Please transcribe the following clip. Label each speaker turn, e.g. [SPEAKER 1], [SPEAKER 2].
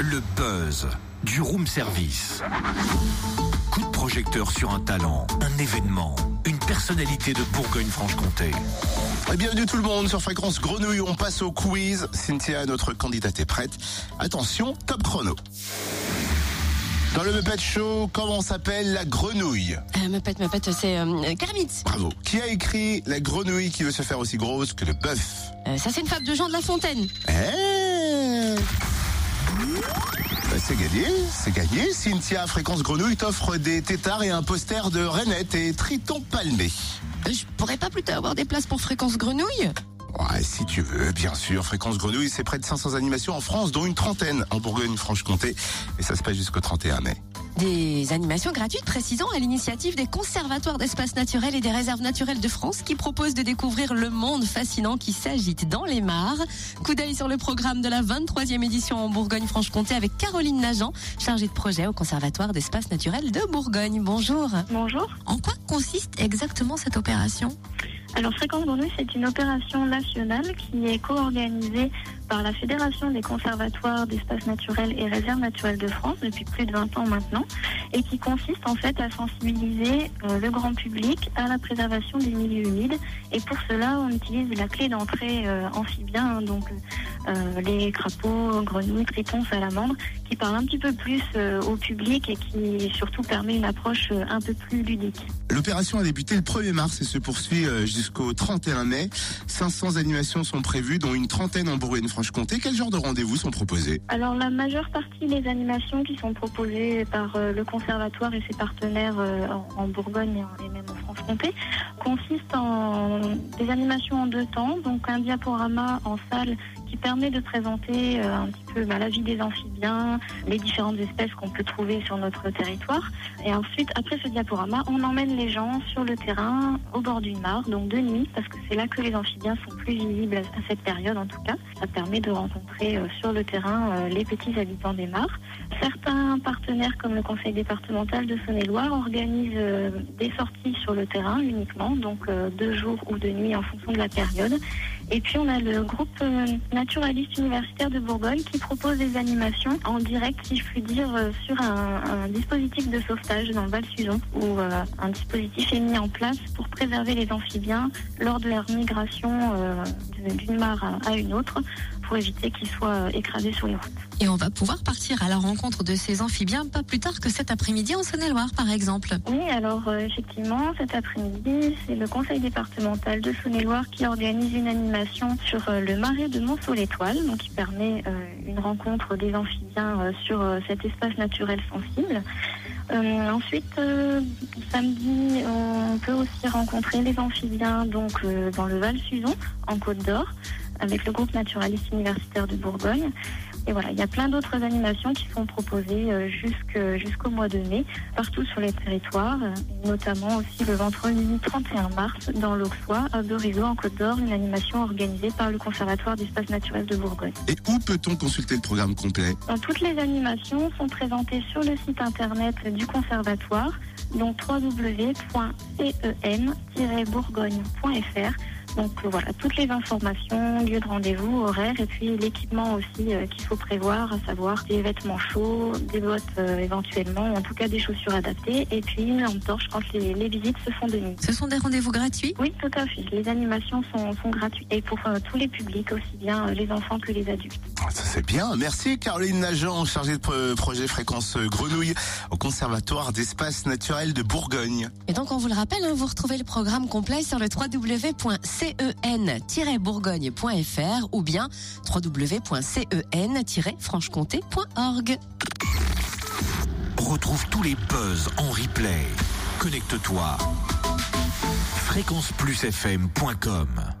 [SPEAKER 1] Le buzz du room service. Coup de projecteur sur un talent, un événement, une personnalité de Bourgogne-Franche-Comté.
[SPEAKER 2] Et bienvenue tout le monde sur Fréquence Grenouille. On passe au quiz. Cynthia, notre candidate est prête. Attention, top chrono. Dans le Muppet Show, comment s'appelle la grenouille?
[SPEAKER 3] Euh, me pète, me pète, c'est euh, Kermit.
[SPEAKER 2] Bravo. Qui a écrit La grenouille qui veut se faire aussi grosse que le bœuf?
[SPEAKER 3] Euh, ça, c'est une fable de Jean de La Fontaine.
[SPEAKER 2] Eh c'est gagné, c'est gagné. Cynthia, Fréquence Grenouille t'offre des tétards et un poster de Renette et Triton Palmé.
[SPEAKER 3] Euh, je pourrais pas plutôt avoir des places pour Fréquence Grenouille
[SPEAKER 2] Ouais, si tu veux, bien sûr. Fréquence Grenouille, c'est près de 500 animations en France, dont une trentaine en Bourgogne-Franche-Comté. Et ça se passe jusqu'au 31 mai.
[SPEAKER 3] Des animations gratuites, précisons, à l'initiative des conservatoires d'espaces naturels et des réserves naturelles de France qui proposent de découvrir le monde fascinant qui s'agite dans les mares. Coup d'œil sur le programme de la 23e édition en Bourgogne-Franche-Comté avec Caroline Nagent, chargée de projet au conservatoire d'espaces naturels de Bourgogne. Bonjour.
[SPEAKER 4] Bonjour.
[SPEAKER 3] En quoi consiste exactement cette opération?
[SPEAKER 4] Alors Fréquence Grenouille, c'est une opération nationale qui est co-organisée par la Fédération des conservatoires d'espaces naturels et réserves naturelles de France depuis plus de 20 ans maintenant et qui consiste en fait à sensibiliser euh, le grand public à la préservation des milieux humides. Et pour cela on utilise la clé d'entrée euh, amphibien hein, donc euh, les crapauds, grenouilles, tritons, salamandres qui parle un petit peu plus euh, au public et qui surtout permet une approche euh, un peu plus ludique.
[SPEAKER 2] L'opération a débuté le 1er mars et se poursuit jusqu'au 31 mai. 500 animations sont prévues, dont une trentaine en Bourgogne-Franche-Comté. Quel genre de rendez-vous sont proposés?
[SPEAKER 4] Alors la majeure partie des animations qui sont proposées par le conservatoire et ses partenaires en, en Bourgogne et, en- et même en Franche-Comté consistent en des animations en deux temps, donc un diaporama en salle qui permet de présenter euh, un petit peu bah, la vie des amphibiens, les différentes espèces qu'on peut trouver sur notre territoire. Et ensuite, après ce diaporama, on emmène les gens sur le terrain, au bord d'une mare, donc de nuit, parce que c'est là que les amphibiens sont plus visibles à, cette période en tout cas. Ça permet de rencontrer euh, sur le terrain euh, les petits habitants des mares. Certains partenaires, comme le conseil départemental de Saône-et-Loire, organisent des sorties sur le terrain uniquement, donc deux jours ou de nuit en fonction de la période. Et puis on a le groupe euh, naturaliste universitaire de Bourgogne qui propose des animations en direct, si je puis dire, euh, sur un, dispositif de sauvetage dans le Val-Suzon, où euh, un dispositif est mis en place pour préserver les amphibiens lors de leur migration d'une mare à une autre, pour éviter qu'ils soient euh, écrasés sur les routes.
[SPEAKER 3] Et on va pouvoir partir à la rencontre de ces amphibiens pas plus tard que cet après-midi en Saône-et-Loire, par exemple.
[SPEAKER 4] Oui, alors euh, effectivement, cet après-midi, c'est le conseil départemental de Saône-et-Loire qui organise une animation sur euh, le marais de Monceau-l'Étoile, donc qui permet euh, une rencontre des amphibiens sur cet espace naturel sensible. Euh, ensuite, euh, samedi, on peut aussi rencontrer les amphibiens donc euh, dans le Val-Suzon, en Côte d'Or, avec le groupe naturaliste universitaire de Bourgogne. Et voilà, il y a plein d'autres animations qui sont proposées euh, jusqu'au mois de mai, partout sur les territoires, euh, notamment aussi le vendredi 31 mars dans l'Auxois, à Berizo, en Côte d'Or, une animation organisée par le Conservatoire d'espace naturel de Bourgogne.
[SPEAKER 2] Et où peut-on consulter le programme complet?
[SPEAKER 4] Toutes les animations sont présentées sur le site internet du conservatoire, donc www.cen-bourgogne.fr. Donc euh, voilà, toutes les informations, lieu de rendez-vous, horaire et puis l'équipement aussi euh, qu'il faut prévoir, à savoir des vêtements chauds, des bottes euh, éventuellement, ou en tout cas des chaussures adaptées et puis une lampe torche quand les, les visites se font de nuit.
[SPEAKER 3] Ce sont des rendez-vous gratuits?
[SPEAKER 4] Oui, tout à fait. Les animations sont, sont gratuites et pour euh, tous les publics, aussi bien euh, les enfants que les adultes.
[SPEAKER 2] Ah, Ça c'est bien. Merci Caroline Nagent, chargée de pro- projet Fréquence Grenouille au Conservatoire d'espace naturel de Bourgogne.
[SPEAKER 3] Et donc, on vous le rappelle, hein, vous retrouvez le programme complet sur le www.cen-bourgogne.fr ou bien www.cen-franchecomté.org.
[SPEAKER 1] Retrouve tous les buzz en replay. Connecte-toi. fréquenceplusfm.com